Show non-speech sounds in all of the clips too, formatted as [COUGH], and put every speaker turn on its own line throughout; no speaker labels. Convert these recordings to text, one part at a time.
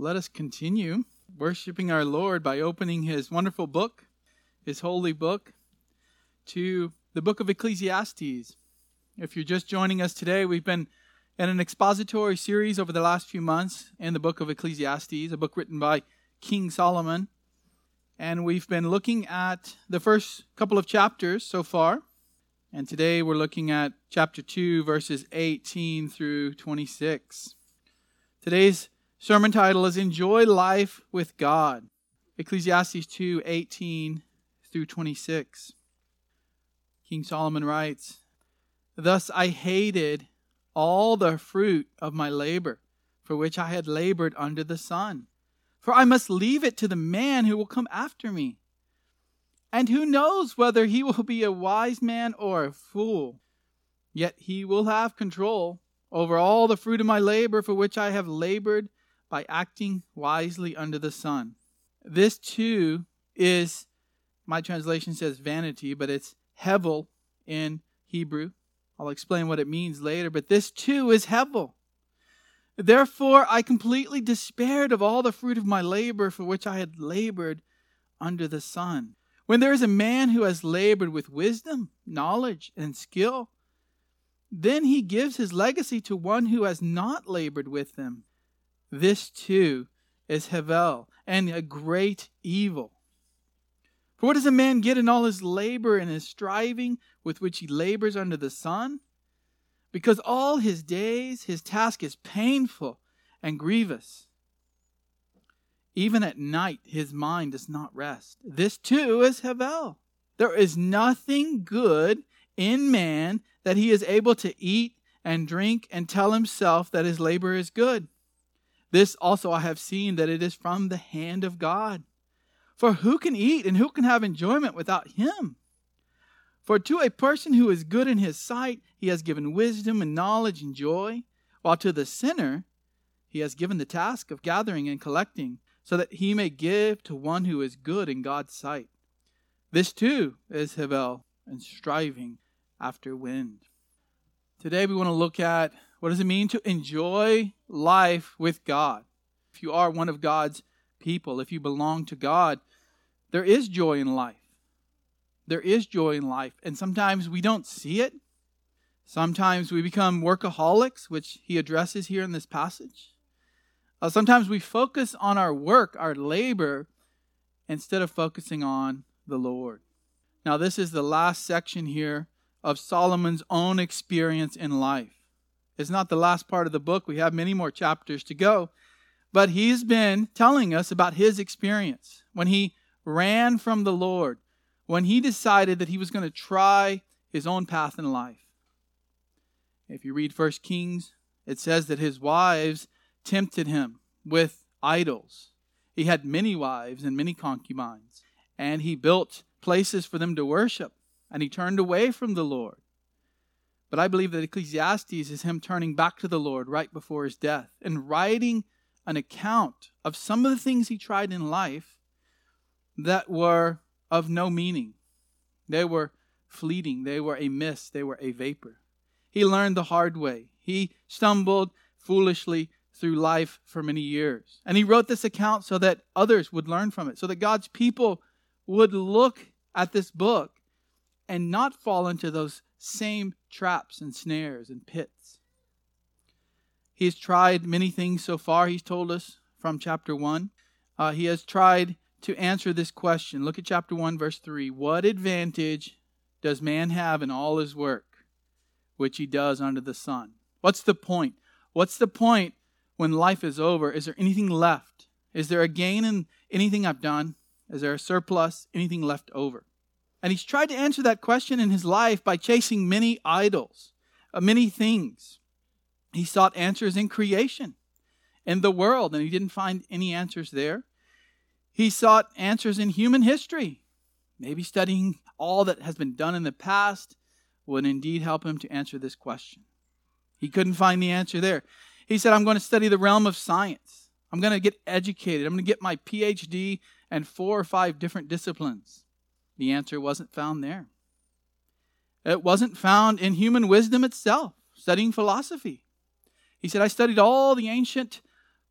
let us continue worshiping our Lord by opening his wonderful book, his holy book, to the book of Ecclesiastes. If you're just joining us today, we've been in an expository series over the last few months in the book of Ecclesiastes, a book written by King Solomon. And we've been looking at the first couple of chapters so far. And today we're looking at chapter 2, verses 18 through 26. Today's Sermon title is Enjoy Life with God. Ecclesiastes 2 18 through 26. King Solomon writes, Thus I hated all the fruit of my labor, for which I had labored under the sun. For I must leave it to the man who will come after me. And who knows whether he will be a wise man or a fool? Yet he will have control over all the fruit of my labor, for which I have labored by acting wisely under the sun. This too is, my translation says vanity, but it's hevel in Hebrew. I'll explain what it means later, but this too is hevel. Therefore, I completely despaired of all the fruit of my labor for which I had labored under the sun. When there is a man who has labored with wisdom, knowledge, and skill, then he gives his legacy to one who has not labored with them this too is Hevel, and a great evil. For what does a man get in all his labor and his striving with which he labors under the sun? Because all his days his task is painful and grievous. Even at night his mind does not rest. This too is Hevel. There is nothing good in man that he is able to eat and drink and tell himself that his labor is good. This also I have seen that it is from the hand of God. For who can eat and who can have enjoyment without him? For to a person who is good in his sight, he has given wisdom and knowledge and joy, while to the sinner, he has given the task of gathering and collecting, so that he may give to one who is good in God's sight. This too is Hevel and striving after wind. Today we want to look at what does it mean to enjoy life with God? If you are one of God's people, if you belong to God, there is joy in life. There is joy in life. And sometimes we don't see it. Sometimes we become workaholics, which he addresses here in this passage. Uh, sometimes we focus on our work, our labor, instead of focusing on the Lord. Now, this is the last section here of Solomon's own experience in life. It's not the last part of the book. We have many more chapters to go. But he's been telling us about his experience when he ran from the Lord, when he decided that he was going to try his own path in life. If you read First Kings, it says that his wives tempted him with idols. He had many wives and many concubines, and he built places for them to worship, and he turned away from the Lord. But I believe that Ecclesiastes is him turning back to the Lord right before his death and writing an account of some of the things he tried in life that were of no meaning. They were fleeting, they were a mist, they were a vapor. He learned the hard way. He stumbled foolishly through life for many years. And he wrote this account so that others would learn from it, so that God's people would look at this book and not fall into those same traps and snares and pits. He has tried many things so far, he's told us from chapter 1. Uh, he has tried to answer this question. Look at chapter 1, verse 3. What advantage does man have in all his work, which he does under the sun? What's the point? What's the point when life is over? Is there anything left? Is there a gain in anything I've done? Is there a surplus? Anything left over? And he's tried to answer that question in his life by chasing many idols, uh, many things. He sought answers in creation, in the world, and he didn't find any answers there. He sought answers in human history. Maybe studying all that has been done in the past would indeed help him to answer this question. He couldn't find the answer there. He said, I'm going to study the realm of science. I'm going to get educated. I'm going to get my PhD and four or five different disciplines. The answer wasn't found there. It wasn't found in human wisdom itself, studying philosophy. He said, I studied all the ancient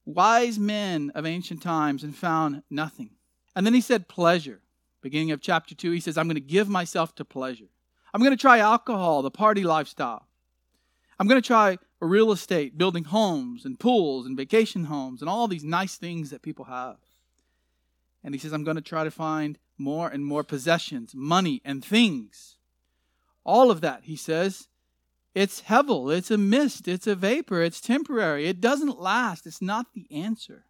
wise men of ancient times and found nothing. And then he said, pleasure. Beginning of chapter 2, he says, I'm going to give myself to pleasure. I'm going to try alcohol, the party lifestyle. I'm going to try real estate, building homes and pools and vacation homes and all these nice things that people have. And he says, I'm going to try to find more and more possessions, money, and things. All of that, he says, it's hevel, it's a mist, it's a vapor, it's temporary, it doesn't last, it's not the answer.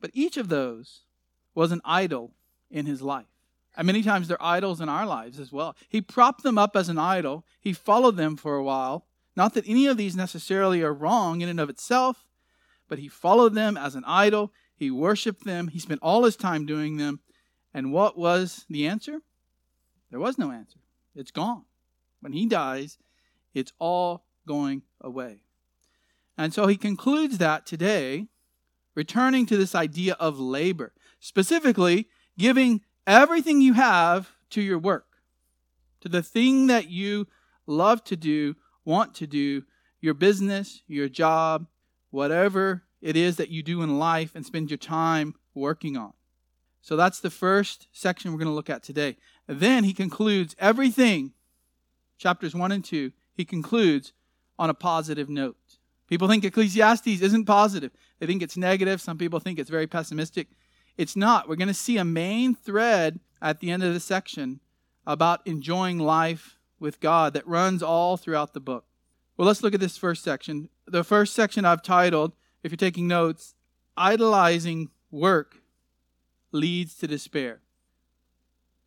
But each of those was an idol in his life. And many times they're idols in our lives as well. He propped them up as an idol, he followed them for a while. Not that any of these necessarily are wrong in and of itself, but he followed them as an idol. He worshiped them. He spent all his time doing them. And what was the answer? There was no answer. It's gone. When he dies, it's all going away. And so he concludes that today, returning to this idea of labor, specifically giving everything you have to your work, to the thing that you love to do, want to do, your business, your job, whatever it is that you do in life and spend your time working on. So that's the first section we're going to look at today. And then he concludes everything, chapters 1 and 2, he concludes on a positive note. People think Ecclesiastes isn't positive. They think it's negative. Some people think it's very pessimistic. It's not. We're going to see a main thread at the end of the section about enjoying life with God that runs all throughout the book. Well, let's look at this first section. The first section I've titled, if you're taking notes, Idolizing Work Leads to Despair.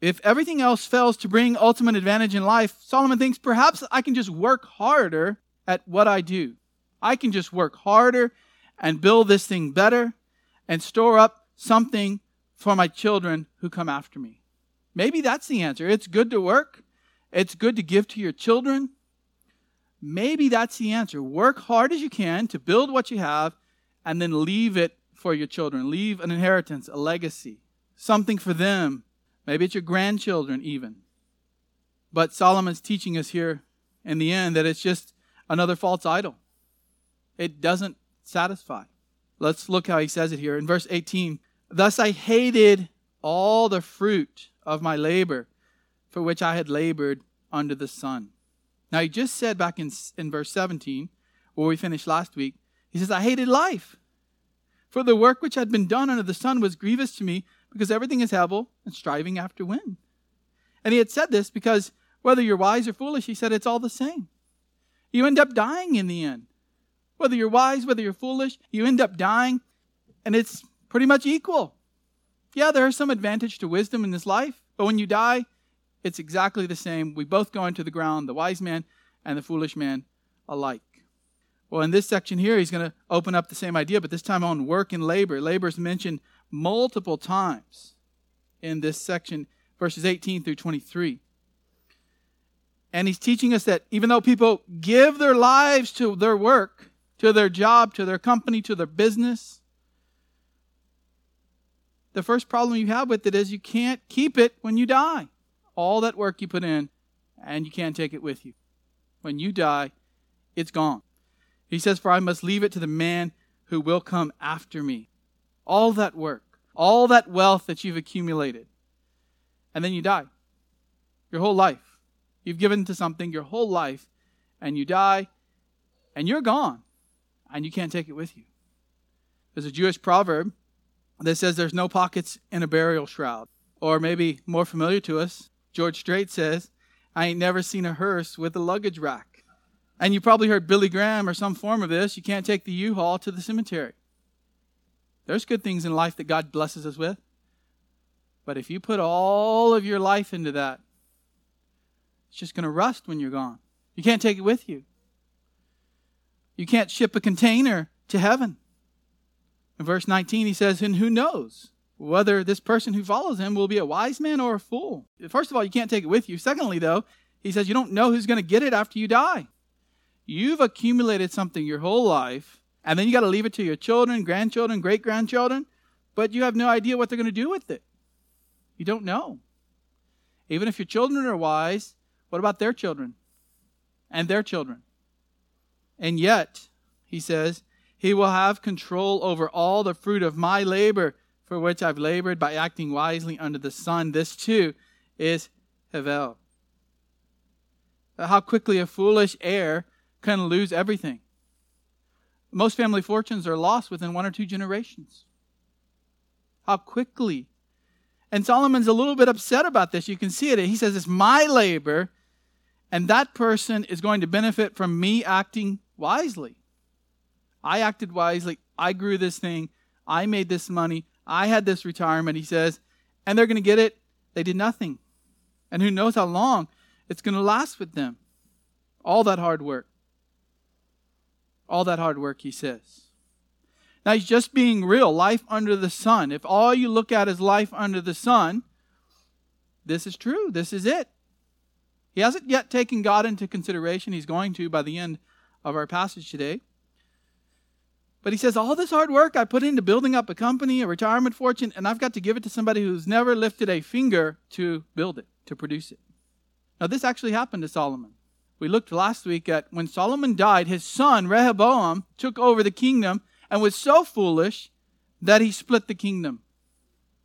If everything else fails to bring ultimate advantage in life, Solomon thinks perhaps I can just work harder at what I do. I can just work harder and build this thing better and store up something for my children who come after me. Maybe that's the answer. It's good to work. It's good to give to your children. Maybe that's the answer. Work hard as you can to build what you have and then leave it for your children. Leave an inheritance, a legacy, something for them Maybe it's your grandchildren, even. But Solomon's teaching us here in the end that it's just another false idol. It doesn't satisfy. Let's look how he says it here in verse 18. Thus I hated all the fruit of my labor for which I had labored under the sun. Now, he just said back in, in verse 17, where we finished last week, he says, I hated life. For the work which had been done under the sun was grievous to me, because everything is evil and striving after wind. And he had said this because whether you're wise or foolish, he said it's all the same. You end up dying in the end. Whether you're wise, whether you're foolish, you end up dying, and it's pretty much equal. Yeah, there is some advantage to wisdom in this life, but when you die, it's exactly the same. We both go into the ground, the wise man and the foolish man alike. Well, in this section here, he's going to open up the same idea, but this time on work and labor. Labor is mentioned multiple times in this section, verses 18 through 23. And he's teaching us that even though people give their lives to their work, to their job, to their company, to their business, the first problem you have with it is you can't keep it when you die. All that work you put in, and you can't take it with you. When you die, it's gone. He says, For I must leave it to the man who will come after me. All that work, all that wealth that you've accumulated, and then you die. Your whole life. You've given to something your whole life, and you die, and you're gone, and you can't take it with you. There's a Jewish proverb that says there's no pockets in a burial shroud. Or maybe more familiar to us, George Strait says, I ain't never seen a hearse with a luggage rack. And you probably heard Billy Graham or some form of this. You can't take the U-Haul to the cemetery. There's good things in life that God blesses us with. But if you put all of your life into that, it's just going to rust when you're gone. You can't take it with you. You can't ship a container to heaven. In verse 19, he says, And who knows whether this person who follows him will be a wise man or a fool? First of all, you can't take it with you. Secondly, though, he says, You don't know who's going to get it after you die. You've accumulated something your whole life and then you got to leave it to your children, grandchildren, great grandchildren, but you have no idea what they're going to do with it. You don't know. Even if your children are wise, what about their children and their children? And yet, he says, He will have control over all the fruit of my labor, for which I've labored by acting wisely under the sun. This too is Hevel. How quickly a foolish heir can lose everything. Most family fortunes are lost within one or two generations. How quickly. And Solomon's a little bit upset about this. You can see it. He says, It's my labor, and that person is going to benefit from me acting wisely. I acted wisely. I grew this thing. I made this money. I had this retirement, he says, and they're going to get it. They did nothing. And who knows how long it's going to last with them. All that hard work. All that hard work, he says. Now he's just being real, life under the sun. If all you look at is life under the sun, this is true. This is it. He hasn't yet taken God into consideration. He's going to by the end of our passage today. But he says, All this hard work I put into building up a company, a retirement fortune, and I've got to give it to somebody who's never lifted a finger to build it, to produce it. Now, this actually happened to Solomon. We looked last week at when Solomon died, his son Rehoboam took over the kingdom and was so foolish that he split the kingdom.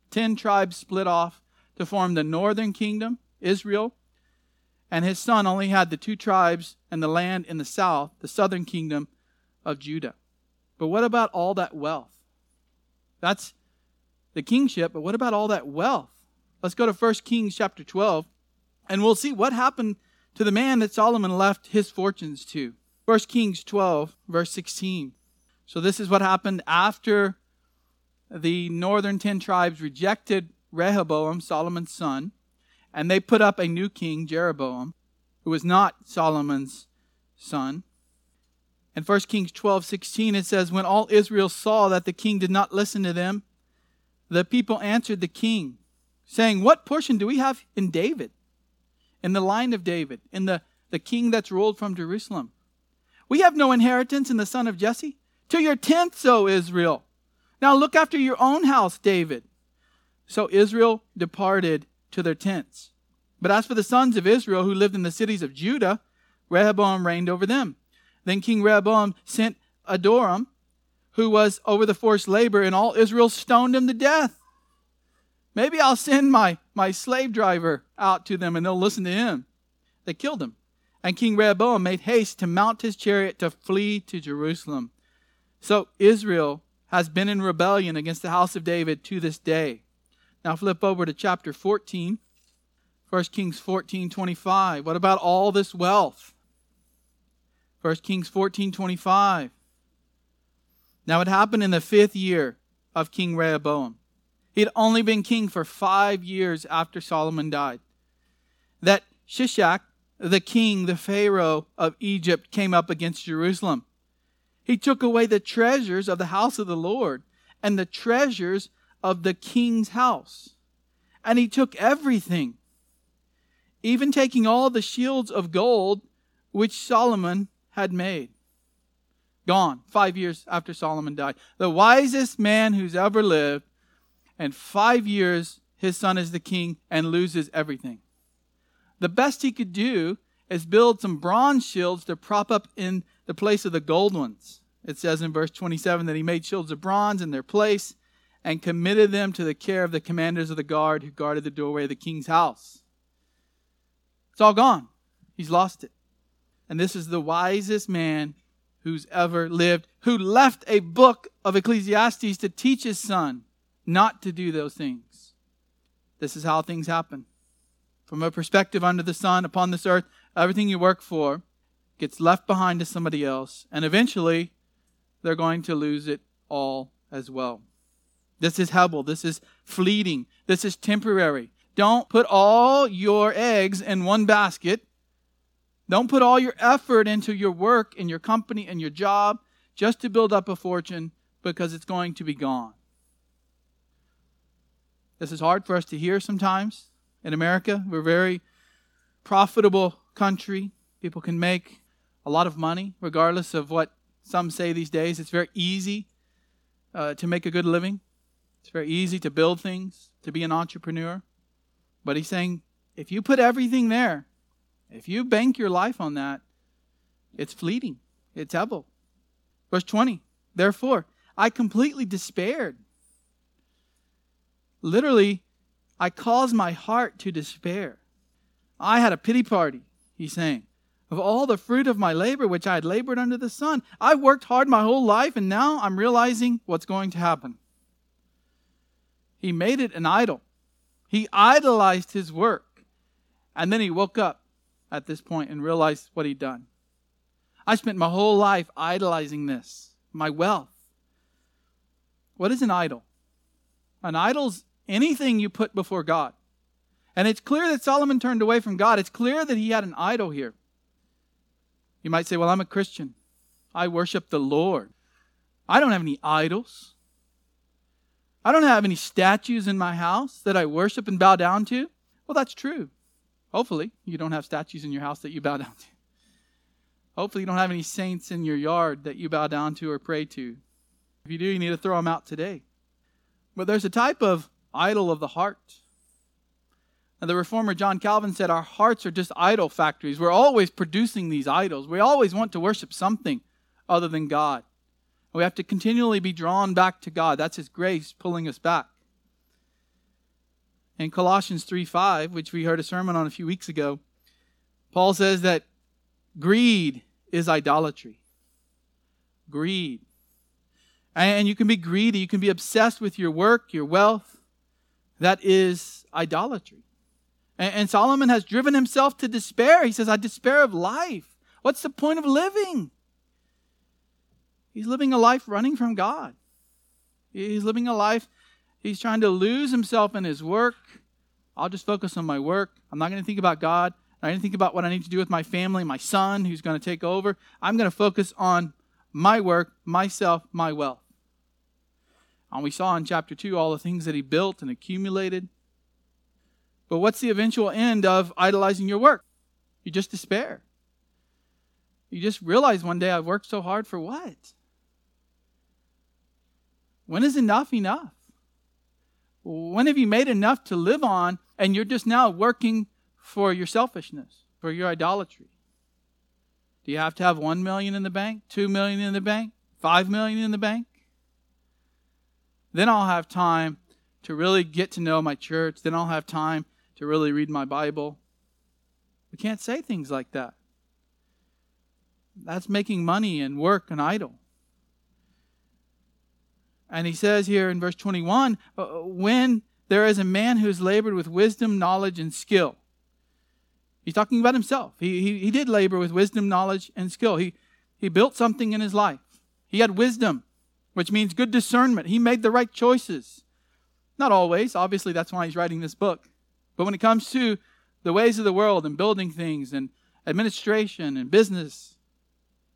Ten tribes split off to form the northern kingdom, Israel, and his son only had the two tribes and the land in the south, the southern kingdom of Judah. But what about all that wealth? That's the kingship, but what about all that wealth? Let's go to 1 Kings chapter 12, and we'll see what happened to the man that Solomon left his fortunes to. 1 Kings 12, verse 16. So this is what happened after the northern ten tribes rejected Rehoboam, Solomon's son, and they put up a new king, Jeroboam, who was not Solomon's son. In 1 Kings 12, 16, it says, When all Israel saw that the king did not listen to them, the people answered the king, saying, What portion do we have in David, in the line of David, in the, the king that's ruled from Jerusalem? We have no inheritance in the son of Jesse. To your tents, O Israel. Now look after your own house, David. So Israel departed to their tents. But as for the sons of Israel who lived in the cities of Judah, Rehoboam reigned over them. Then King Rehoboam sent Adoram, who was over the forced labor, and all Israel stoned him to death. Maybe I'll send my, my slave driver out to them and they'll listen to him. They killed him. And King Rehoboam made haste to mount his chariot to flee to Jerusalem. So Israel has been in rebellion against the house of David to this day. Now flip over to chapter 14. 1 Kings 14, 25. What about all this wealth? 1 Kings 14, 25. Now it happened in the fifth year of King Rehoboam. He had only been king for five years after Solomon died. That Shishak, the king, the Pharaoh of Egypt, came up against Jerusalem. He took away the treasures of the house of the Lord and the treasures of the king's house. And he took everything, even taking all the shields of gold which Solomon had made. Gone five years after Solomon died. The wisest man who's ever lived, and five years his son is the king and loses everything. The best he could do is build some bronze shields to prop up in the place of the gold ones. It says in verse 27 that he made shields of bronze in their place and committed them to the care of the commanders of the guard who guarded the doorway of the king's house. It's all gone. He's lost it. And this is the wisest man who's ever lived, who left a book of Ecclesiastes to teach his son not to do those things. This is how things happen. From a perspective under the sun upon this earth, everything you work for gets left behind to somebody else, and eventually they're going to lose it all as well. This is Hebel. This is fleeting. This is temporary. Don't put all your eggs in one basket. Don't put all your effort into your work and your company and your job just to build up a fortune because it's going to be gone. This is hard for us to hear sometimes. In America, we're a very profitable country. People can make a lot of money, regardless of what some say these days. It's very easy uh, to make a good living, it's very easy to build things, to be an entrepreneur. But he's saying if you put everything there, if you bank your life on that, it's fleeting, it's Hebel. Verse 20 Therefore, I completely despaired. Literally, I caused my heart to despair. I had a pity party, he's saying, of all the fruit of my labor which I had labored under the sun. I worked hard my whole life, and now I'm realizing what's going to happen. He made it an idol. He idolized his work. And then he woke up at this point and realized what he'd done. I spent my whole life idolizing this, my wealth. What is an idol? An idol's anything you put before God. And it's clear that Solomon turned away from God. It's clear that he had an idol here. You might say, Well, I'm a Christian. I worship the Lord. I don't have any idols. I don't have any statues in my house that I worship and bow down to. Well, that's true. Hopefully, you don't have statues in your house that you bow [LAUGHS] down to. Hopefully, you don't have any saints in your yard that you bow down to or pray to. If you do, you need to throw them out today. But there's a type of idol of the heart. And the reformer John Calvin said, Our hearts are just idol factories. We're always producing these idols. We always want to worship something other than God. We have to continually be drawn back to God. That's His grace pulling us back. In Colossians 3 5, which we heard a sermon on a few weeks ago, Paul says that greed is idolatry. Greed. And you can be greedy, you can be obsessed with your work, your wealth. That is idolatry. And, Solomon has driven himself to despair. He says, I despair of life. What's the point of living? He's living a life running from God. He's living a life, he's trying to lose himself in his work. I'll just focus on my work. I'm not going to think about God. I didn't think about what I need to do with my family, my son who's going to take over. I'm going to focus on my work, myself, my wealth. And we saw in chapter 2 all the things that he built and accumulated. But what's the eventual end of idolizing your work? You just despair. You just realize one day I've worked so hard for what? When is enough enough? When have you made enough to live on and you're just now working for your selfishness, for your idolatry? Do you have to have 1 million in the bank, 2 million in the bank, 5 million in the bank? Then I'll have time to really get to know my church. Then I'll have time to really read my Bible. We can't say things like that. That's making money and work an idol. And he says here in verse 21 uh, when there is a man who's labored with wisdom, knowledge, and skill. He's talking about himself. He, he, he did labor with wisdom, knowledge, and skill. He, he built something in his life. He had wisdom, which means good discernment. He made the right choices. Not always. Obviously, that's why he's writing this book. But when it comes to the ways of the world and building things and administration and business,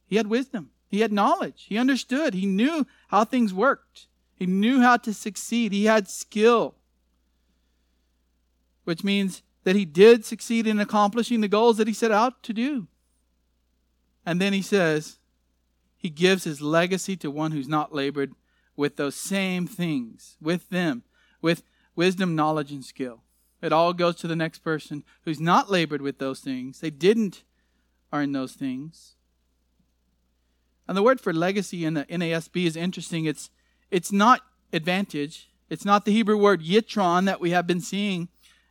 he had wisdom. He had knowledge. He understood. He knew how things worked. He knew how to succeed. He had skill, which means that he did succeed in accomplishing the goals that he set out to do. And then he says, he gives his legacy to one who's not labored with those same things, with them, with wisdom, knowledge, and skill. It all goes to the next person who's not labored with those things. They didn't earn those things. And the word for legacy in the NASB is interesting. It's, it's not advantage. It's not the Hebrew word yitron that we have been seeing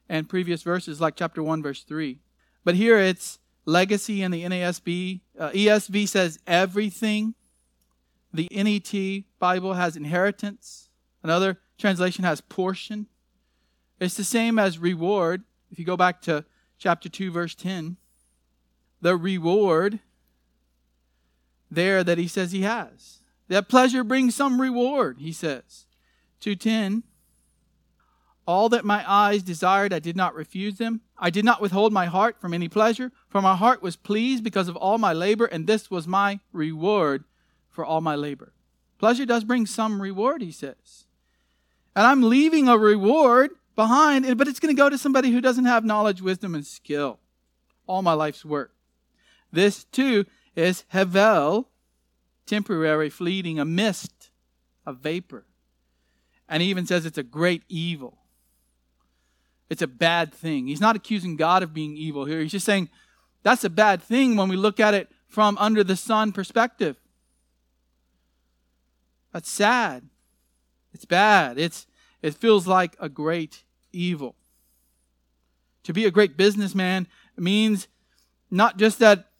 in previous verses, like chapter 1, verse 3. But here it's legacy in the NASB. Uh, ESV says everything. The NET Bible has inheritance. Another translation has portion. It's the same as reward. If you go back to chapter 2, verse 10, the reward there that he says he has. That pleasure brings some reward, he says. 210. All that my eyes desired, I did not refuse them. I did not withhold my heart from any pleasure, for my heart was pleased because of all my labor, and this was my reward for all my labor. Pleasure does bring some reward, he says. And I'm leaving a reward behind, but it's going to go to somebody who doesn't have knowledge, wisdom, and skill. All my life's work. This, too, is hevel, temporary, fleeting, a mist, a vapor. And he even says it's a great evil. It's a bad thing. He's not accusing God of being evil here. He's just saying that's a bad thing when we look at it from under the sun perspective. That's sad. It's bad. It's it feels like a great evil. To be a great businessman means not just that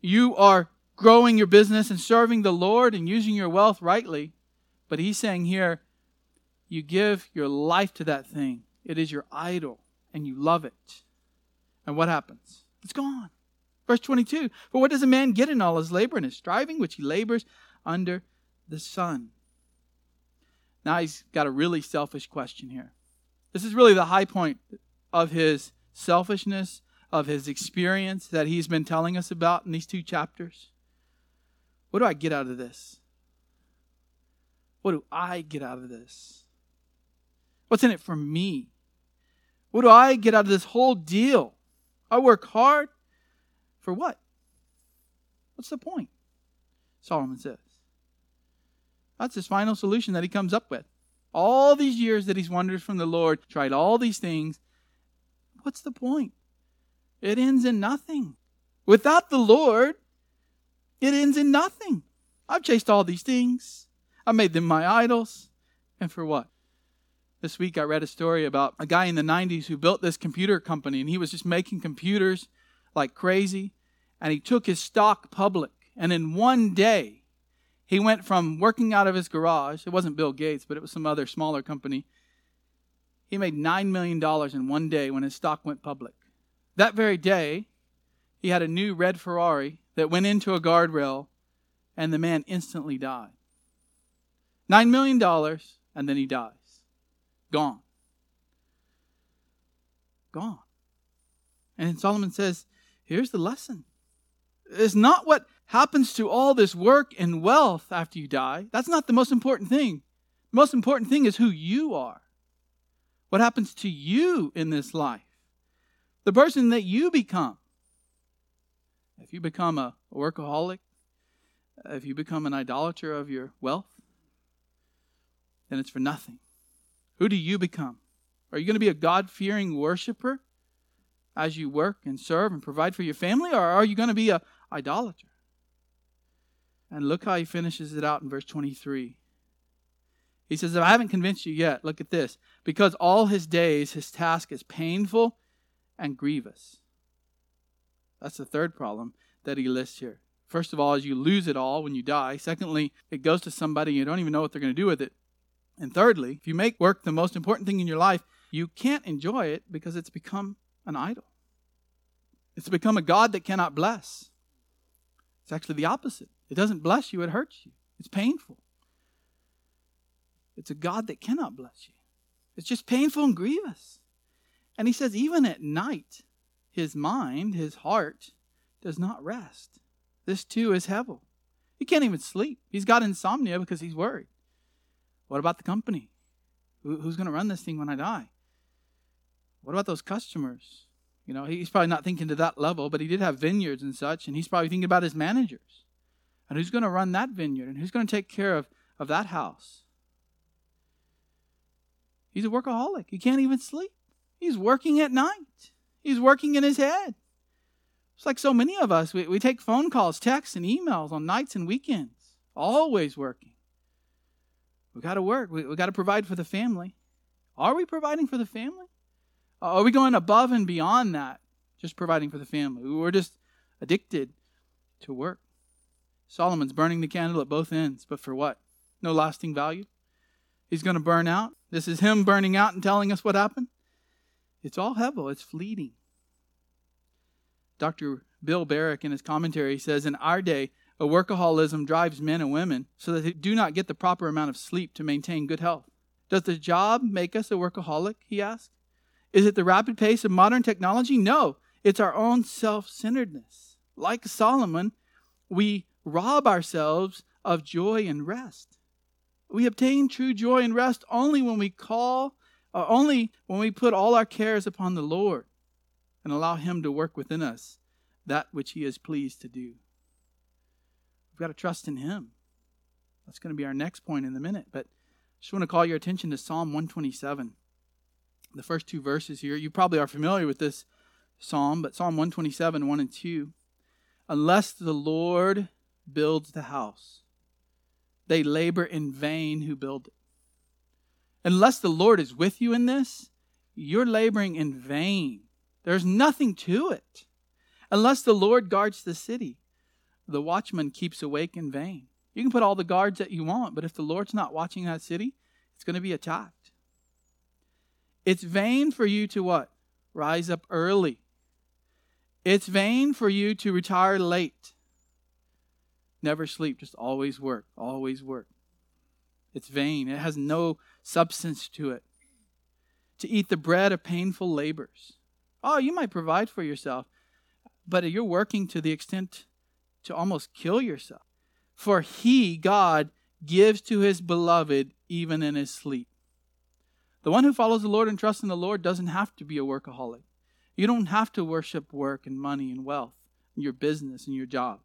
you are growing your business and serving the Lord and using your wealth rightly, but he's saying here, you give your life to that thing. It is your idol, and you love it. And what happens? It's gone. Verse 22 For what does a man get in all his labor and his striving, which he labors under the sun? Now he's got a really selfish question here. This is really the high point of his selfishness, of his experience that he's been telling us about in these two chapters. What do I get out of this? What do I get out of this? What's in it for me? What do I get out of this whole deal? I work hard for what? What's the point? Solomon says. That's his final solution that he comes up with. All these years that he's wandered from the Lord, tried all these things. What's the point? It ends in nothing. Without the Lord, it ends in nothing. I've chased all these things. I made them my idols. And for what? This week I read a story about a guy in the 90s who built this computer company and he was just making computers like crazy and he took his stock public. And in one day, he went from working out of his garage, it wasn't Bill Gates, but it was some other smaller company. He made $9 million in one day when his stock went public. That very day, he had a new red Ferrari that went into a guardrail, and the man instantly died. $9 million, and then he dies. Gone. Gone. And Solomon says, here's the lesson. It's not what happens to all this work and wealth after you die. That's not the most important thing. The most important thing is who you are. What happens to you in this life? The person that you become. If you become a workaholic, if you become an idolater of your wealth, then it's for nothing. Who do you become? Are you going to be a God fearing worshiper as you work and serve and provide for your family, or are you going to be a idolater? And look how he finishes it out in verse 23. He says, If I haven't convinced you yet, look at this. Because all his days, his task is painful and grievous. That's the third problem that he lists here. First of all, is you lose it all when you die. Secondly, it goes to somebody you don't even know what they're going to do with it. And thirdly, if you make work the most important thing in your life, you can't enjoy it because it's become an idol. It's become a God that cannot bless. It's actually the opposite. It doesn't bless you, it hurts you. It's painful. It's a God that cannot bless you. It's just painful and grievous. And he says, even at night, his mind, his heart, does not rest. This too is hevel. He can't even sleep. He's got insomnia because he's worried. What about the company? Who's going to run this thing when I die? What about those customers? You know, he's probably not thinking to that level, but he did have vineyards and such, and he's probably thinking about his managers. And who's going to run that vineyard? And who's going to take care of, of that house? He's a workaholic. He can't even sleep. He's working at night. He's working in his head. It's like so many of us. We, we take phone calls, texts, and emails on nights and weekends. Always working. We got to work. We, we got to provide for the family. Are we providing for the family? Are we going above and beyond that? Just providing for the family. We're just addicted to work. Solomon's burning the candle at both ends, but for what? No lasting value. He's going to burn out. This is him burning out and telling us what happened. It's all hevel, it's fleeting. Dr. Bill Barrick, in his commentary, says In our day, a workaholism drives men and women so that they do not get the proper amount of sleep to maintain good health. Does the job make us a workaholic? He asked. Is it the rapid pace of modern technology? No, it's our own self centeredness. Like Solomon, we rob ourselves of joy and rest. We obtain true joy and rest only when we call, uh, only when we put all our cares upon the Lord and allow Him to work within us that which He is pleased to do. We've got to trust in Him. That's going to be our next point in a minute. But I just want to call your attention to Psalm 127. The first two verses here. You probably are familiar with this psalm, but Psalm 127, 1 and 2. Unless the Lord builds the house, they labor in vain who build it. Unless the Lord is with you in this, you're laboring in vain. There's nothing to it. Unless the Lord guards the city, the watchman keeps awake in vain. You can put all the guards that you want, but if the Lord's not watching that city, it's going to be attacked. It's vain for you to what? Rise up early. It's vain for you to retire late. Never sleep, just always work, always work. It's vain. It has no substance to it. To eat the bread of painful labors. Oh, you might provide for yourself, but you're working to the extent to almost kill yourself. For he, God, gives to his beloved even in his sleep. The one who follows the Lord and trusts in the Lord doesn't have to be a workaholic. You don't have to worship work and money and wealth and your business and your job.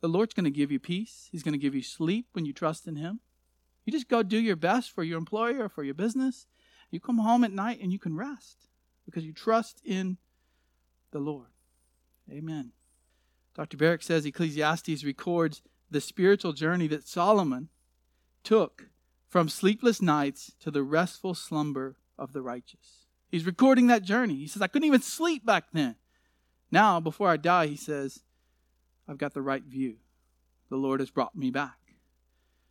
The Lord's going to give you peace. He's going to give you sleep when you trust in Him. You just go do your best for your employer or for your business. You come home at night and you can rest because you trust in the Lord. Amen. Dr. Barrick says Ecclesiastes records the spiritual journey that Solomon took from sleepless nights to the restful slumber of the righteous. He's recording that journey. He says, I couldn't even sleep back then. Now, before I die, he says, I've got the right view. The Lord has brought me back.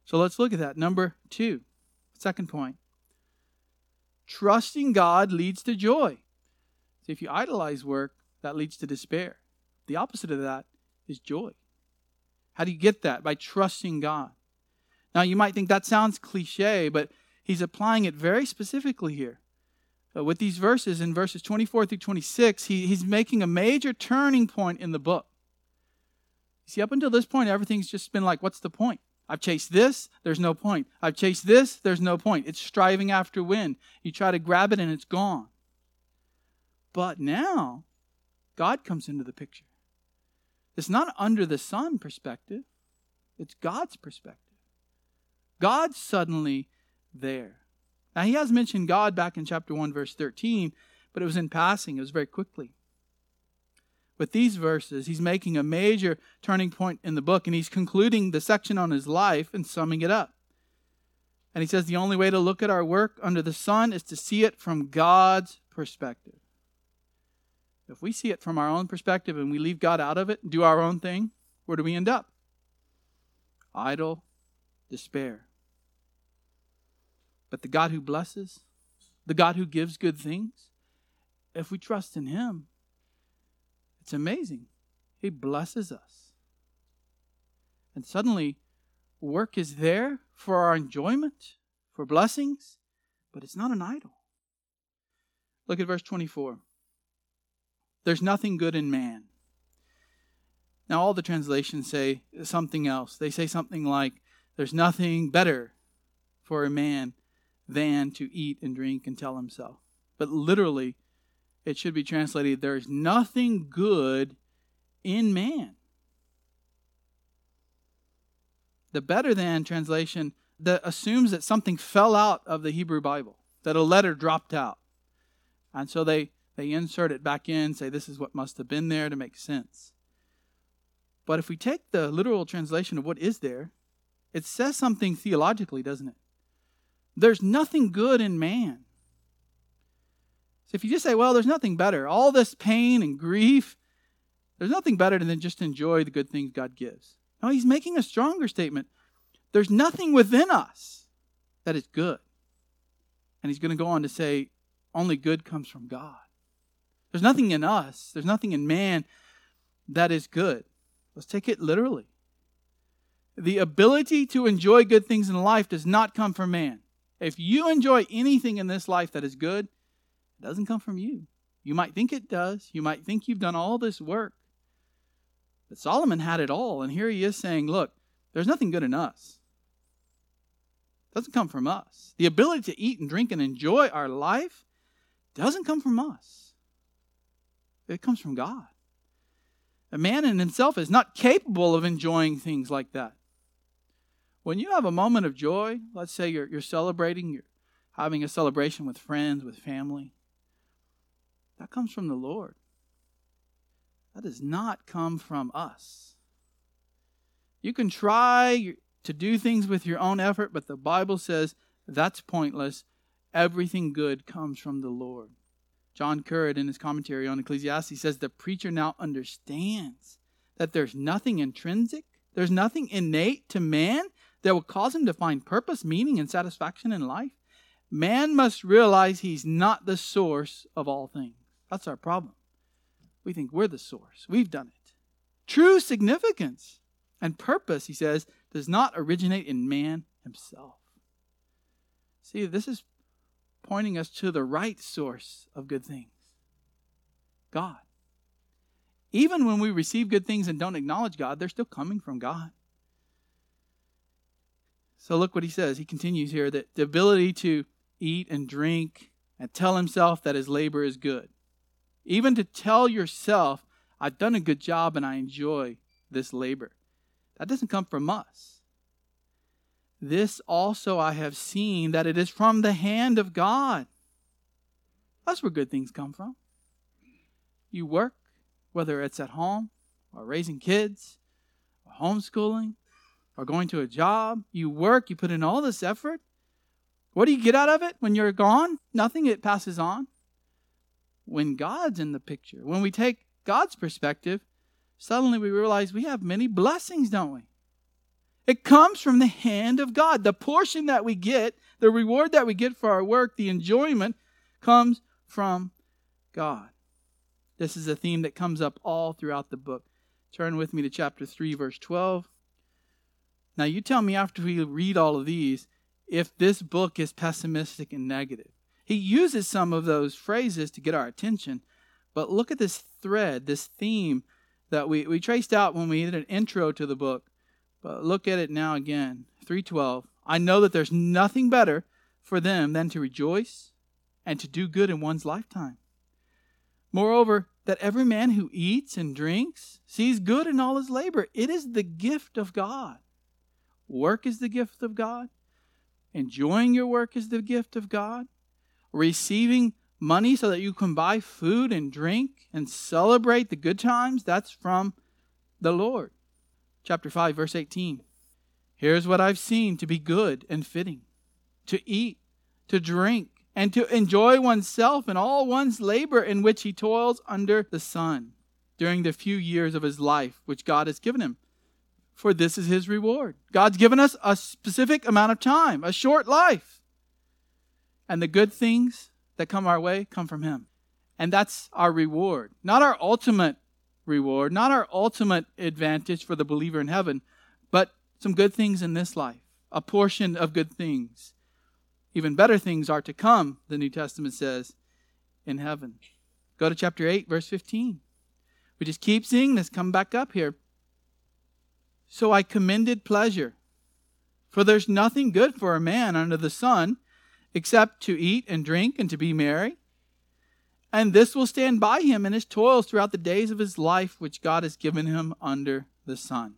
So let's look at that. Number two, second point. Trusting God leads to joy. See, if you idolize work, that leads to despair. The opposite of that is joy. How do you get that? By trusting God. Now, you might think that sounds cliche, but he's applying it very specifically here. Uh, with these verses, in verses 24 through 26, he, he's making a major turning point in the book. See, up until this point, everything's just been like, what's the point? I've chased this, there's no point. I've chased this, there's no point. It's striving after wind. You try to grab it and it's gone. But now, God comes into the picture. It's not under the sun perspective, it's God's perspective. God's suddenly there. Now, he has mentioned God back in chapter 1, verse 13, but it was in passing, it was very quickly. With these verses, he's making a major turning point in the book, and he's concluding the section on his life and summing it up. And he says the only way to look at our work under the sun is to see it from God's perspective. If we see it from our own perspective and we leave God out of it and do our own thing, where do we end up? Idle despair. But the God who blesses, the God who gives good things, if we trust in Him, it's amazing. He blesses us. And suddenly, work is there for our enjoyment, for blessings, but it's not an idol. Look at verse 24. There's nothing good in man. Now, all the translations say something else. They say something like, There's nothing better for a man than to eat and drink and tell himself. But literally, it should be translated, There's nothing good in man. The better than translation that assumes that something fell out of the Hebrew Bible, that a letter dropped out. And so they they insert it back in, say this is what must have been there to make sense. But if we take the literal translation of what is there, it says something theologically, doesn't it? There's nothing good in man. So if you just say, well, there's nothing better, all this pain and grief, there's nothing better than just enjoy the good things God gives. No, he's making a stronger statement. There's nothing within us that is good. And he's going to go on to say, only good comes from God. There's nothing in us, there's nothing in man that is good. Let's take it literally. The ability to enjoy good things in life does not come from man. If you enjoy anything in this life that is good, it doesn't come from you. You might think it does. You might think you've done all this work. But Solomon had it all, and here he is saying, Look, there's nothing good in us. It doesn't come from us. The ability to eat and drink and enjoy our life doesn't come from us. It comes from God. A man in himself is not capable of enjoying things like that. When you have a moment of joy, let's say you're, you're celebrating, you're having a celebration with friends, with family, that comes from the Lord. That does not come from us. You can try to do things with your own effort, but the Bible says that's pointless. Everything good comes from the Lord. John Currid, in his commentary on Ecclesiastes, says the preacher now understands that there's nothing intrinsic, there's nothing innate to man that will cause him to find purpose, meaning, and satisfaction in life. Man must realize he's not the source of all things. That's our problem. We think we're the source, we've done it. True significance and purpose, he says, does not originate in man himself. See, this is pointing us to the right source of good things God. Even when we receive good things and don't acknowledge God, they're still coming from God. So look what he says. He continues here that the ability to eat and drink and tell himself that his labor is good. Even to tell yourself, I've done a good job and I enjoy this labor. That doesn't come from us. This also I have seen that it is from the hand of God. That's where good things come from. You work, whether it's at home or raising kids or homeschooling or going to a job. You work, you put in all this effort. What do you get out of it when you're gone? Nothing, it passes on. When God's in the picture, when we take God's perspective, suddenly we realize we have many blessings, don't we? It comes from the hand of God. The portion that we get, the reward that we get for our work, the enjoyment, comes from God. This is a theme that comes up all throughout the book. Turn with me to chapter 3, verse 12. Now, you tell me after we read all of these if this book is pessimistic and negative. He uses some of those phrases to get our attention, but look at this thread, this theme that we, we traced out when we did an intro to the book. But look at it now again. 312. I know that there's nothing better for them than to rejoice and to do good in one's lifetime. Moreover, that every man who eats and drinks sees good in all his labor. It is the gift of God. Work is the gift of God. Enjoying your work is the gift of God. Receiving money so that you can buy food and drink and celebrate the good times, that's from the Lord chapter 5 verse 18. Here's what I've seen to be good and fitting to eat, to drink, and to enjoy oneself and all one's labor in which he toils under the sun during the few years of his life which God has given him. For this is his reward. God's given us a specific amount of time, a short life. And the good things that come our way come from him. And that's our reward, not our ultimate reward, not our ultimate advantage for the believer in heaven, but some good things in this life, a portion of good things. Even better things are to come, the New Testament says, in heaven. Go to chapter 8, verse 15. We just keep seeing this come back up here. So I commended pleasure, for there's nothing good for a man under the sun except to eat and drink and to be merry and this will stand by him in his toils throughout the days of his life, which God has given him under the sun.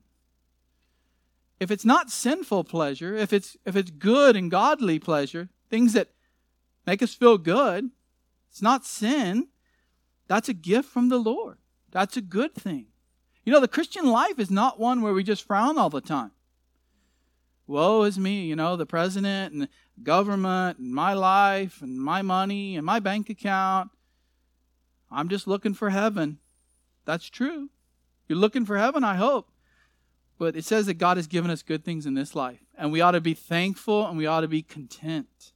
If it's not sinful pleasure, if it's, if it's good and godly pleasure, things that make us feel good, it's not sin, that's a gift from the Lord. That's a good thing. You know, the Christian life is not one where we just frown all the time. Woe is me, you know, the president and the government and my life and my money and my bank account. I'm just looking for heaven. That's true. You're looking for heaven, I hope. But it says that God has given us good things in this life, and we ought to be thankful and we ought to be content.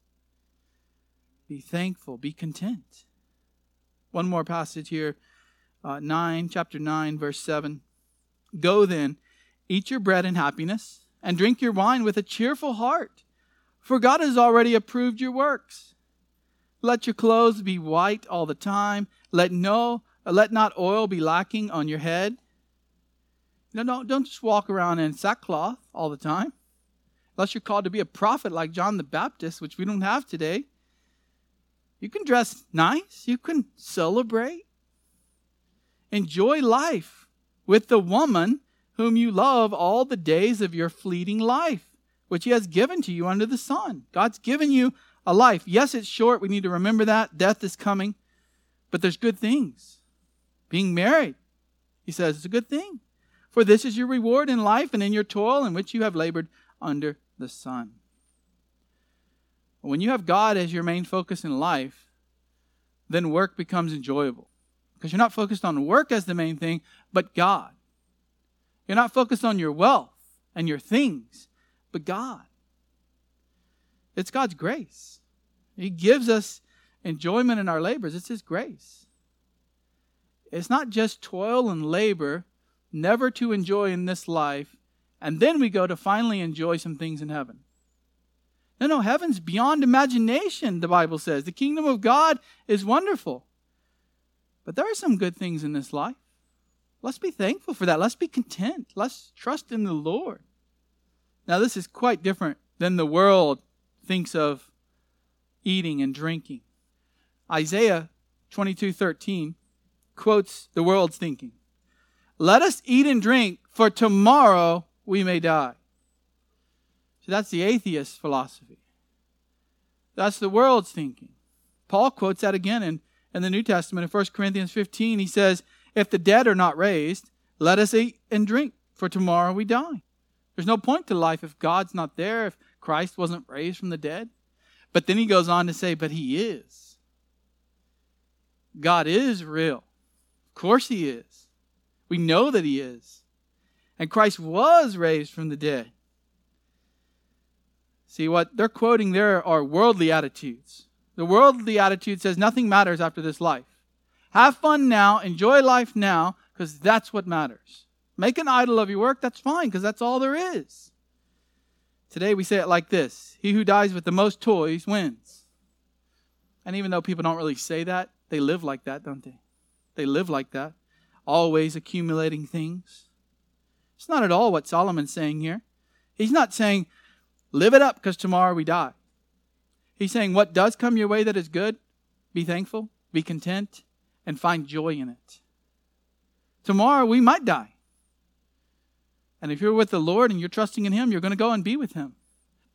Be thankful, be content. One more passage here, uh, 9, chapter 9, verse 7. Go then, eat your bread in happiness, and drink your wine with a cheerful heart, for God has already approved your works. Let your clothes be white all the time let no, let not oil be lacking on your head. No, don't, don't just walk around in sackcloth all the time. Unless you're called to be a prophet like John the Baptist, which we don't have today. You can dress nice. You can celebrate. Enjoy life with the woman whom you love all the days of your fleeting life, which He has given to you under the sun. God's given you a life. Yes, it's short. We need to remember that. Death is coming. But there's good things. Being married, he says, is a good thing. For this is your reward in life and in your toil in which you have labored under the sun. When you have God as your main focus in life, then work becomes enjoyable. Because you're not focused on work as the main thing, but God. You're not focused on your wealth and your things, but God. It's God's grace. He gives us enjoyment in our labors, it's His grace. It's not just toil and labor, never to enjoy in this life, and then we go to finally enjoy some things in heaven. No, no, heaven's beyond imagination, the Bible says. The kingdom of God is wonderful. But there are some good things in this life. Let's be thankful for that. Let's be content. Let's trust in the Lord. Now, this is quite different than the world thinks of eating and drinking. Isaiah 22:13 quotes the world's thinking. Let us eat and drink, for tomorrow we may die. So that's the atheist philosophy. That's the world's thinking. Paul quotes that again in, in the New Testament in 1 Corinthians 15. He says, If the dead are not raised, let us eat and drink, for tomorrow we die. There's no point to life if God's not there, if Christ wasn't raised from the dead. But then he goes on to say, But he is. God is real. Of course he is. We know that he is. And Christ was raised from the dead. See, what they're quoting there are worldly attitudes. The worldly attitude says nothing matters after this life. Have fun now, enjoy life now, because that's what matters. Make an idol of your work, that's fine, because that's all there is. Today we say it like this He who dies with the most toys wins. And even though people don't really say that, they live like that, don't they? They live like that, always accumulating things. It's not at all what Solomon's saying here. He's not saying, live it up because tomorrow we die. He's saying, what does come your way that is good, be thankful, be content, and find joy in it. Tomorrow we might die. And if you're with the Lord and you're trusting in Him, you're going to go and be with Him.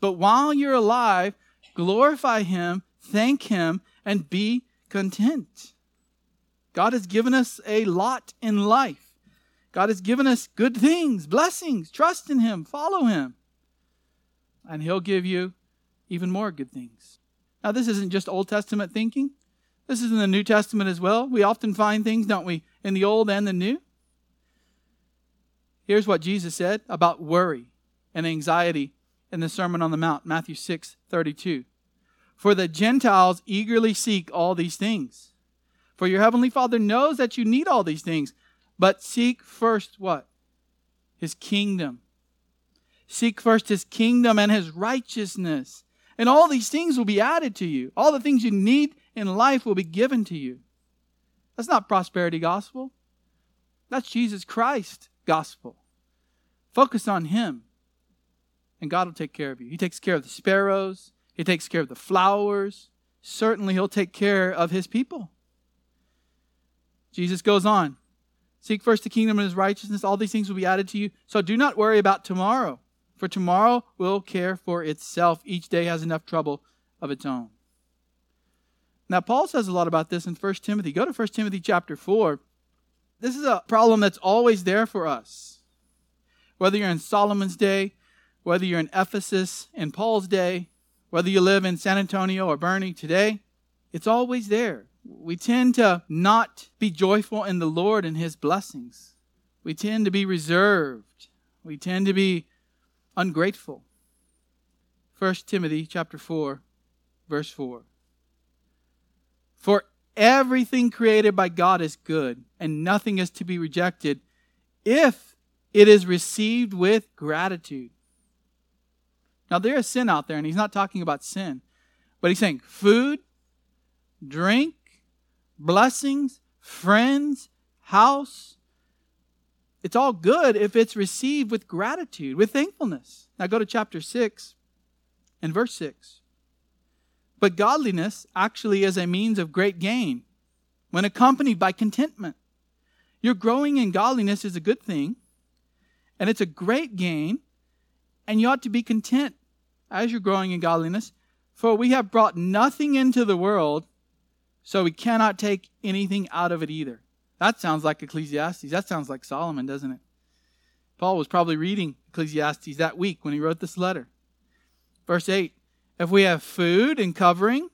But while you're alive, glorify Him, thank Him, and be content. God has given us a lot in life. God has given us good things, blessings. Trust in Him, follow Him. And He'll give you even more good things. Now, this isn't just Old Testament thinking, this is in the New Testament as well. We often find things, don't we, in the Old and the New. Here's what Jesus said about worry and anxiety in the Sermon on the Mount, Matthew 6 32. For the Gentiles eagerly seek all these things. For your heavenly Father knows that you need all these things. But seek first what? His kingdom. Seek first his kingdom and his righteousness. And all these things will be added to you. All the things you need in life will be given to you. That's not prosperity gospel. That's Jesus Christ gospel. Focus on him. And God will take care of you. He takes care of the sparrows. He takes care of the flowers. Certainly, He'll take care of His people. Jesus goes on Seek first the kingdom and His righteousness. All these things will be added to you. So do not worry about tomorrow, for tomorrow will care for itself. Each day has enough trouble of its own. Now, Paul says a lot about this in 1 Timothy. Go to 1 Timothy chapter 4. This is a problem that's always there for us. Whether you're in Solomon's day, whether you're in Ephesus in Paul's day, whether you live in San Antonio or Boerne today, it's always there. We tend to not be joyful in the Lord and His blessings. We tend to be reserved. We tend to be ungrateful. 1 Timothy chapter 4 verse 4. For everything created by God is good and nothing is to be rejected if it is received with gratitude. Now, there is sin out there, and he's not talking about sin, but he's saying food, drink, blessings, friends, house. It's all good if it's received with gratitude, with thankfulness. Now, go to chapter 6 and verse 6. But godliness actually is a means of great gain when accompanied by contentment. Your growing in godliness is a good thing, and it's a great gain, and you ought to be content as you're growing in godliness. For we have brought nothing into the world, so we cannot take anything out of it either. That sounds like Ecclesiastes. That sounds like Solomon, doesn't it? Paul was probably reading Ecclesiastes that week when he wrote this letter. Verse 8 If we have food and covering,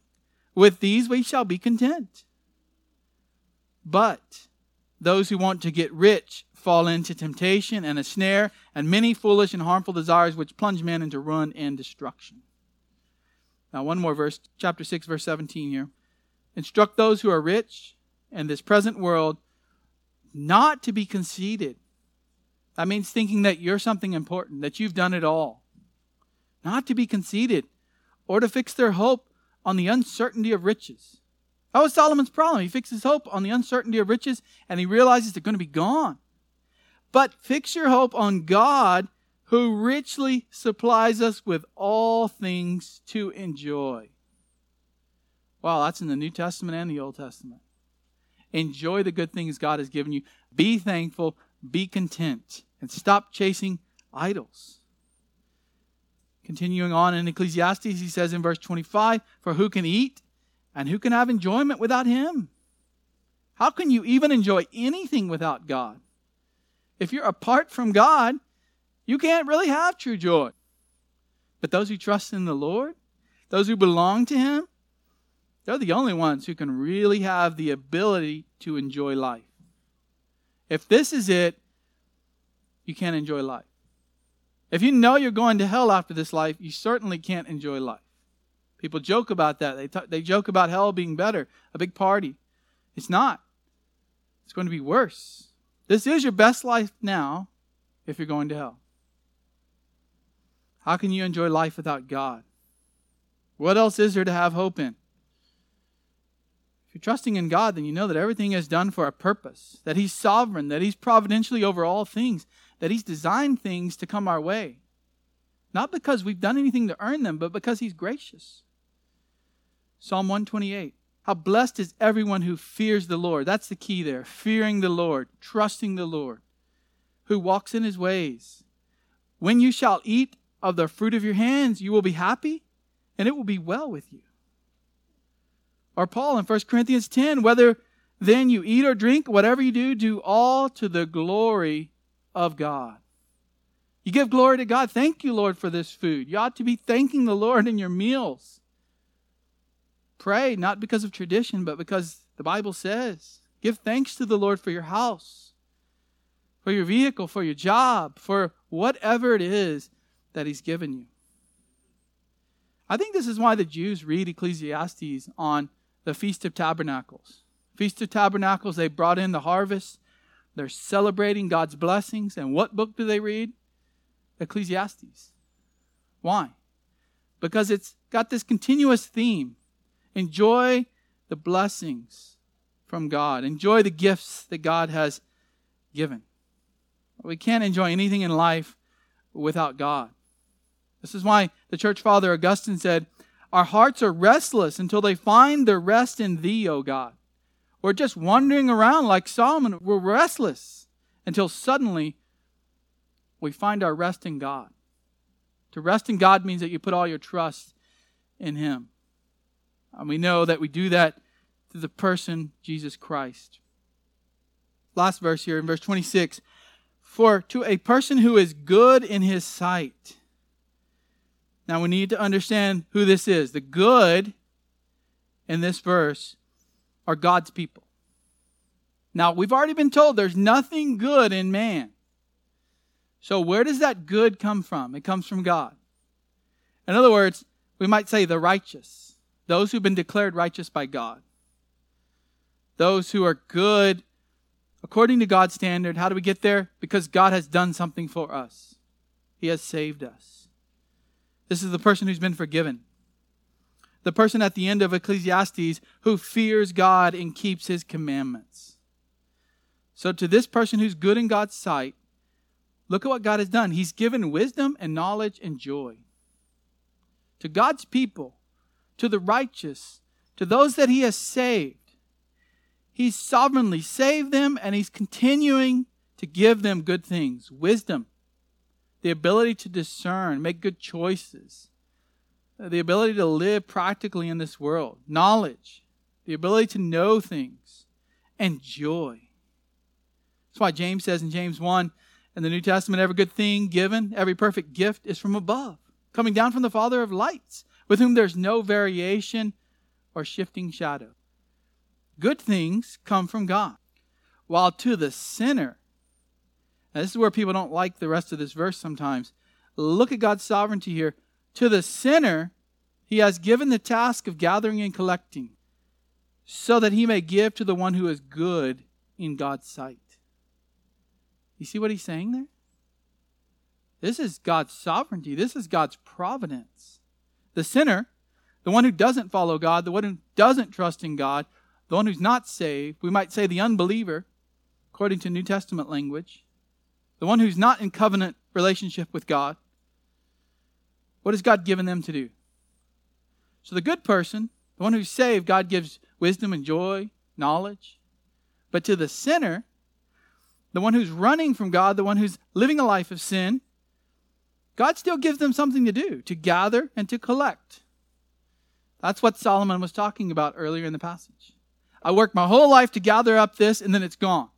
with these we shall be content. But those who want to get rich fall into temptation and a snare and many foolish and harmful desires which plunge men into ruin and destruction. Now, one more verse, chapter 6, verse 17 here. Instruct those who are rich in this present world not to be conceited. That means thinking that you're something important, that you've done it all. Not to be conceited or to fix their hope on the uncertainty of riches. That was Solomon's problem. He fixes hope on the uncertainty of riches and he realizes they're going to be gone. But fix your hope on God who richly supplies us with all things to enjoy. Wow, that's in the New Testament and the Old Testament. Enjoy the good things God has given you. Be thankful, be content, and stop chasing idols. Continuing on in Ecclesiastes, he says in verse 25, For who can eat and who can have enjoyment without him? How can you even enjoy anything without God? If you're apart from God, you can't really have true joy. But those who trust in the Lord, those who belong to Him, they're the only ones who can really have the ability to enjoy life. If this is it, you can't enjoy life. If you know you're going to hell after this life, you certainly can't enjoy life. People joke about that. They, t- they joke about hell being better, a big party. It's not. It's going to be worse. This is your best life now if you're going to hell. How can you enjoy life without God? What else is there to have hope in? If you're trusting in God, then you know that everything is done for a purpose, that He's sovereign, that He's providentially over all things, that He's designed things to come our way. Not because we've done anything to earn them, but because He's gracious. Psalm 128. How blessed is everyone who fears the Lord. That's the key there. Fearing the Lord, trusting the Lord, who walks in His ways. When you shall eat of the fruit of your hands, you will be happy, and it will be well with you. Or Paul in 1 Corinthians 10, whether then you eat or drink, whatever you do, do all to the glory of God. You give glory to God. Thank you, Lord, for this food. You ought to be thanking the Lord in your meals. Pray, not because of tradition, but because the Bible says. Give thanks to the Lord for your house, for your vehicle, for your job, for whatever it is that he's given you. I think this is why the Jews read Ecclesiastes on the Feast of Tabernacles. Feast of Tabernacles, they brought in the harvest. They're celebrating God's blessings. And what book do they read? Ecclesiastes. Why? Because it's got this continuous theme. Enjoy the blessings from God. Enjoy the gifts that God has given. We can't enjoy anything in life without God. This is why the church father Augustine said, Our hearts are restless until they find their rest in thee, O God. We're just wandering around like Solomon. We're restless until suddenly we find our rest in God. To rest in God means that you put all your trust in Him. And we know that we do that through the person, Jesus Christ. Last verse here in verse 26 For to a person who is good in his sight, now we need to understand who this is. The good in this verse are God's people. Now, we've already been told there's nothing good in man. So, where does that good come from? It comes from God. In other words, we might say the righteous, those who've been declared righteous by God, those who are good according to God's standard. How do we get there? Because God has done something for us, He has saved us. This is the person who's been forgiven. The person at the end of Ecclesiastes who fears God and keeps his commandments. So, to this person who's good in God's sight, look at what God has done. He's given wisdom and knowledge and joy. To God's people, to the righteous, to those that He has saved, He's sovereignly saved them and He's continuing to give them good things wisdom, the ability to discern, make good choices, uh, the ability to live practically in this world, knowledge, the ability to know things, and joy. That's why James says in James 1 in the New Testament, every good thing given, every perfect gift is from above, coming down from the Father of lights, with whom there's no variation or shifting shadow. Good things come from God, while to the sinner, this is where people don't like the rest of this verse sometimes. Look at God's sovereignty here. To the sinner, he has given the task of gathering and collecting, so that he may give to the one who is good in God's sight. You see what he's saying there? This is God's sovereignty. This is God's providence. The sinner, the one who doesn't follow God, the one who doesn't trust in God, the one who's not saved, we might say the unbeliever, according to New Testament language, the one who's not in covenant relationship with God, what has God given them to do? So the good person, the one who's saved, God gives wisdom and joy, knowledge. But to the sinner, the one who's running from God, the one who's living a life of sin, God still gives them something to do, to gather and to collect. That's what Solomon was talking about earlier in the passage. I worked my whole life to gather up this and then it's gone.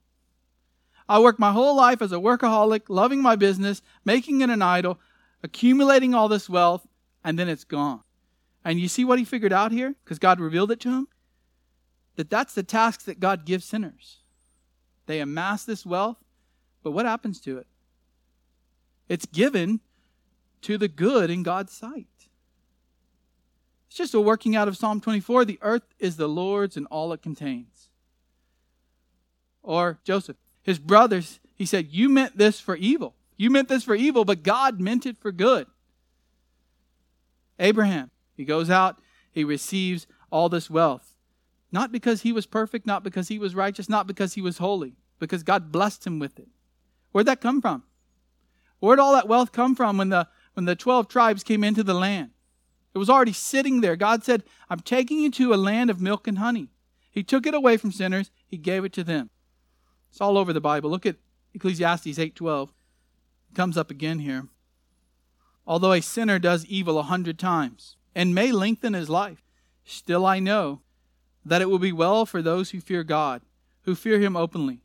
I worked my whole life as a workaholic, loving my business, making it an idol, accumulating all this wealth, and then it's gone. And you see what he figured out here? Because God revealed it to him? That that's the task that God gives sinners. They amass this wealth, but what happens to it? It's given to the good in God's sight. It's just a working out of Psalm 24 the earth is the Lord's and all it contains. Or Joseph, his brothers, he said, You meant this for evil. You meant this for evil, but God meant it for good. Abraham, he goes out, he receives all this wealth. Not because he was perfect, not because he was righteous, not because he was holy, because God blessed him with it. Where'd that come from? Where'd all that wealth come from when the, when the 12 tribes came into the land? It was already sitting there. God said, I'm taking you to a land of milk and honey. He took it away from sinners, He gave it to them. It's all over the Bible. Look at Ecclesiastes 8:12. It comes up again here. Although a sinner does evil a hundred times and may lengthen his life, still I know that it will be well for those who fear God, who fear him openly.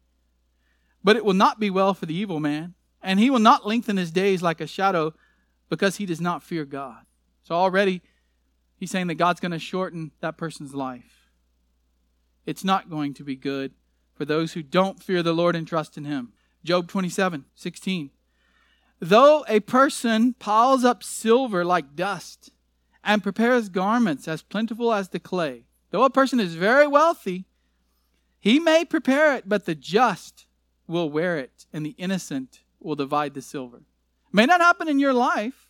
But it will not be well for the evil man, and he will not lengthen his days like a shadow because he does not fear God. So already he's saying that God's going to shorten that person's life. It's not going to be good for those who don't fear the Lord and trust in him. Job 27, 16. Though a person piles up silver like dust and prepares garments as plentiful as the clay, though a person is very wealthy, he may prepare it, but the just will wear it, and the innocent will divide the silver. May not happen in your life,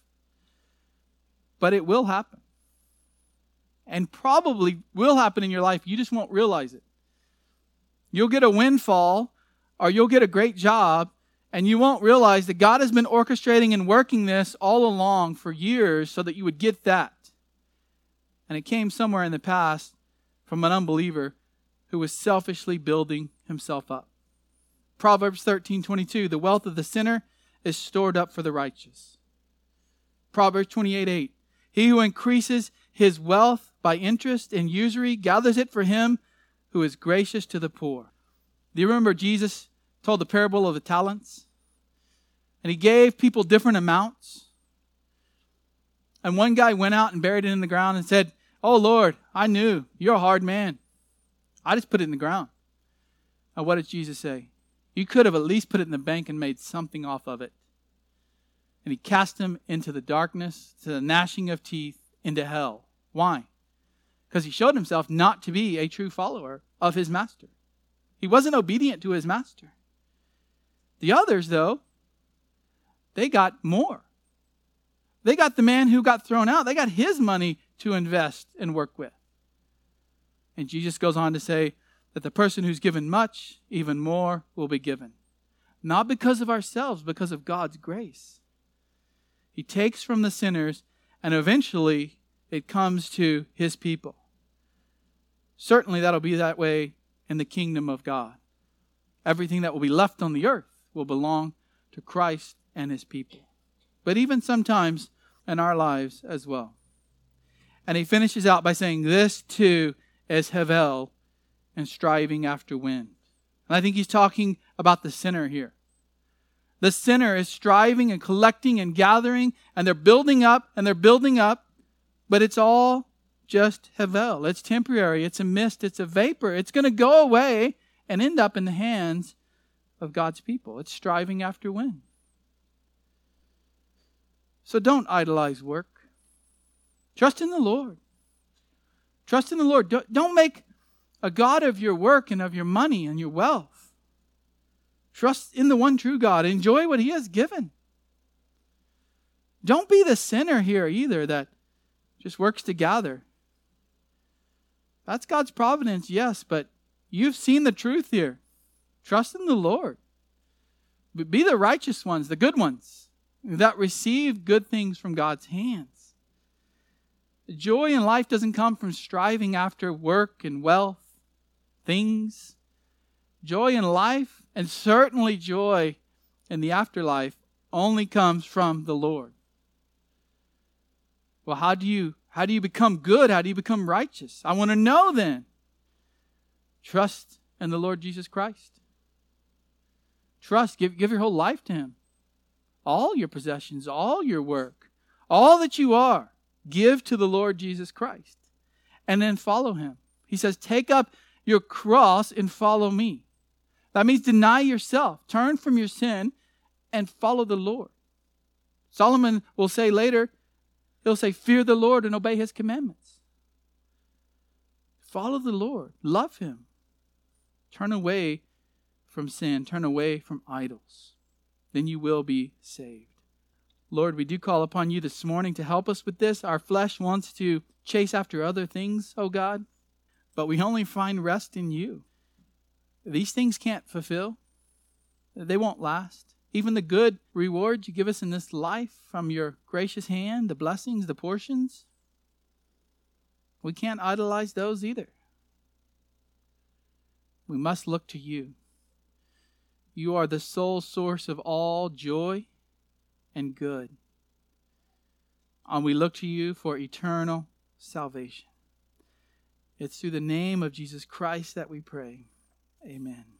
but it will happen. And probably will happen in your life. You just won't realize it. You'll get a windfall or you'll get a great job and you won't realize that God has been orchestrating and working this all along for years so that you would get that. And it came somewhere in the past from an unbeliever who was selfishly building himself up. Proverbs 13:22 The wealth of the sinner is stored up for the righteous. Proverbs 28:8 He who increases his wealth by interest and usury gathers it for him who is gracious to the poor. Do you remember Jesus told the parable of the talents? And he gave people different amounts. And one guy went out and buried it in the ground and said, Oh Lord, I knew you're a hard man. I just put it in the ground. And what did Jesus say? You could have at least put it in the bank and made something off of it. And he cast him into the darkness, to the gnashing of teeth, into hell. Why? because he showed himself not to be a true follower of his master. He wasn't obedient to his master. The others, though, they got more. They got the man who got thrown out, they got his money to invest and work with. And Jesus goes on to say that the person who's given much, even more will be given. Not because of ourselves, because of God's grace. He takes from the sinners, and eventually it comes to his people. Certainly that'll be that way in the kingdom of God. Everything that will be left on the earth will belong to Christ and his people. But even sometimes in our lives as well. And he finishes out by saying, This too is Hevel and striving after wind. And I think he's talking about the sinner here. The sinner is striving and collecting and gathering, and they're building up and they're building up, but it's all just Havel. It's temporary, it's a mist, it's a vapor. It's going to go away and end up in the hands of God's people. It's striving after wind. So don't idolize work. Trust in the Lord. Trust in the Lord. Don't make a God of your work and of your money and your wealth. Trust in the one true God. Enjoy what He has given. Don't be the sinner here either that just works to gather. That's God's providence, yes, but you've seen the truth here. Trust in the Lord. Be the righteous ones, the good ones that receive good things from God's hands. Joy in life doesn't come from striving after work and wealth, things. Joy in life, and certainly joy in the afterlife, only comes from the Lord. Well, how do you how do you become good? How do you become righteous? I want to know then. Trust in the Lord Jesus Christ. Trust, give, give your whole life to Him all your possessions, all your work, all that you are, give to the Lord Jesus Christ. And then follow him. He says, Take up your cross and follow me. That means deny yourself, turn from your sin, and follow the Lord. Solomon will say later, he'll say, Fear the Lord and obey his commandments. Follow the Lord, love him, turn away from sin, turn away from idols then you will be saved. Lord, we do call upon you this morning to help us with this. Our flesh wants to chase after other things, oh God, but we only find rest in you. These things can't fulfill, they won't last. Even the good rewards you give us in this life from your gracious hand, the blessings, the portions, we can't idolize those either. We must look to you. You are the sole source of all joy and good. And we look to you for eternal salvation. It's through the name of Jesus Christ that we pray. Amen.